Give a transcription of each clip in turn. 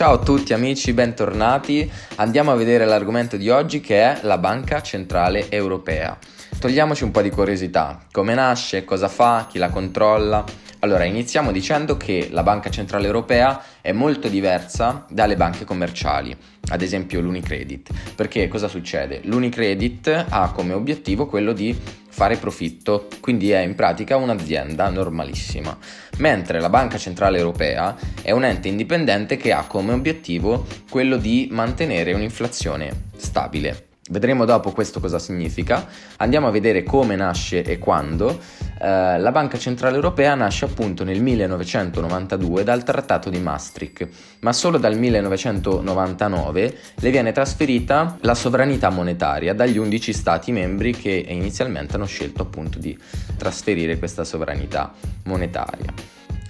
Ciao a tutti amici, bentornati. Andiamo a vedere l'argomento di oggi che è la Banca Centrale Europea. Togliamoci un po' di curiosità. Come nasce, cosa fa, chi la controlla? Allora, iniziamo dicendo che la Banca Centrale Europea è molto diversa dalle banche commerciali, ad esempio l'Unicredit. Perché cosa succede? L'Unicredit ha come obiettivo quello di fare profitto, quindi è in pratica un'azienda normalissima, mentre la Banca Centrale Europea è un ente indipendente che ha come obiettivo quello di mantenere un'inflazione stabile. Vedremo dopo questo cosa significa. Andiamo a vedere come nasce e quando. Eh, la Banca Centrale Europea nasce appunto nel 1992 dal Trattato di Maastricht, ma solo dal 1999 le viene trasferita la sovranità monetaria dagli 11 Stati membri che inizialmente hanno scelto appunto di trasferire questa sovranità monetaria.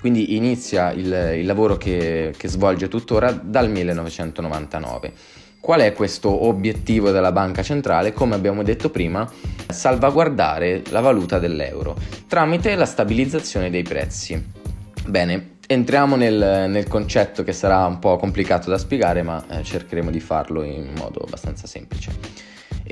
Quindi inizia il, il lavoro che, che svolge tuttora dal 1999. Qual è questo obiettivo della banca centrale? Come abbiamo detto prima, salvaguardare la valuta dell'euro tramite la stabilizzazione dei prezzi. Bene, entriamo nel, nel concetto che sarà un po' complicato da spiegare, ma eh, cercheremo di farlo in modo abbastanza semplice.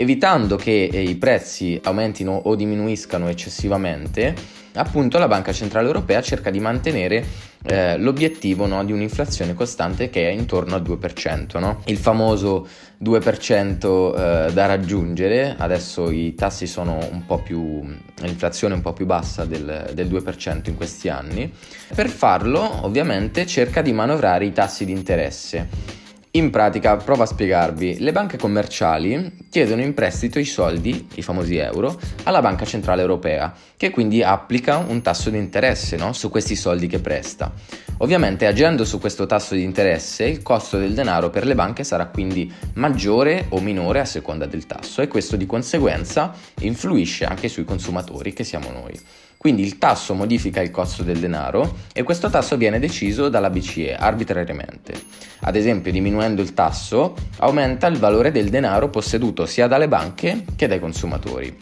Evitando che eh, i prezzi aumentino o diminuiscano eccessivamente, appunto la Banca Centrale Europea cerca di mantenere eh, l'obiettivo no, di un'inflazione costante che è intorno al 2%, no? il famoso 2% eh, da raggiungere, adesso i tassi sono un po' più, l'inflazione è un po' più bassa del, del 2% in questi anni, per farlo ovviamente cerca di manovrare i tassi di interesse in pratica, provo a spiegarvi, le banche commerciali chiedono in prestito i soldi, i famosi euro, alla Banca Centrale Europea, che quindi applica un tasso di interesse no? su questi soldi che presta. Ovviamente agendo su questo tasso di interesse il costo del denaro per le banche sarà quindi maggiore o minore a seconda del tasso e questo di conseguenza influisce anche sui consumatori che siamo noi. Quindi il tasso modifica il costo del denaro e questo tasso viene deciso dalla BCE arbitrariamente. Ad esempio, diminuendo il tasso, aumenta il valore del denaro posseduto sia dalle banche che dai consumatori.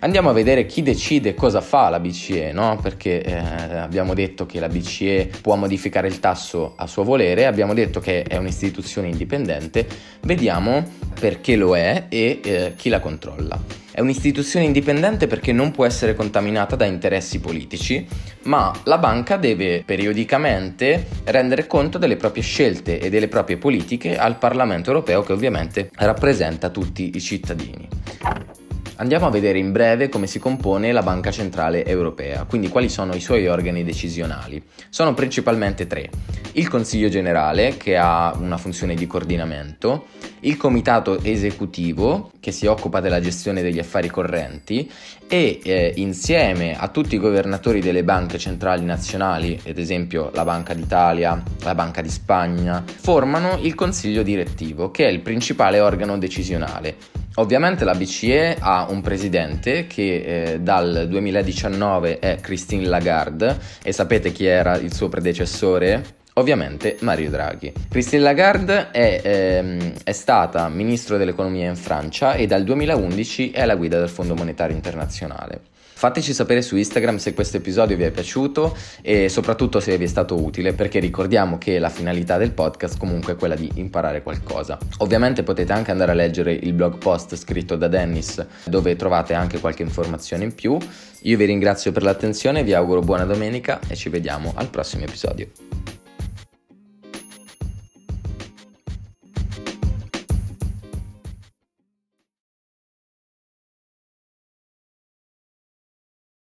Andiamo a vedere chi decide cosa fa la BCE, no? perché eh, abbiamo detto che la BCE può modificare il tasso a suo volere, abbiamo detto che è un'istituzione indipendente, vediamo perché lo è e eh, chi la controlla. È un'istituzione indipendente perché non può essere contaminata da interessi politici, ma la banca deve periodicamente rendere conto delle proprie scelte e delle proprie politiche al Parlamento europeo che ovviamente rappresenta tutti i cittadini. Andiamo a vedere in breve come si compone la Banca Centrale Europea, quindi quali sono i suoi organi decisionali. Sono principalmente tre. Il Consiglio Generale, che ha una funzione di coordinamento, il Comitato Esecutivo, che si occupa della gestione degli affari correnti, e eh, insieme a tutti i governatori delle banche centrali nazionali, ad esempio la Banca d'Italia, la Banca di Spagna, formano il Consiglio Direttivo, che è il principale organo decisionale Ovviamente la BCE ha un presidente che eh, dal 2019 è Christine Lagarde e sapete chi era il suo predecessore? Ovviamente Mario Draghi. Christine Lagarde è, ehm, è, stata ministro dell'economia in Francia e dal 2011 è alla guida del Fondo Monetario Internazionale. Fateci sapere su Instagram se questo episodio vi è piaciuto e soprattutto se vi è stato utile perché ricordiamo che la finalità del podcast comunque è quella di imparare qualcosa. Ovviamente potete anche andare a leggere il blog post scritto da Dennis dove trovate anche qualche informazione in più. Io vi ringrazio per l'attenzione, vi auguro buona domenica e ci vediamo al prossimo episodio.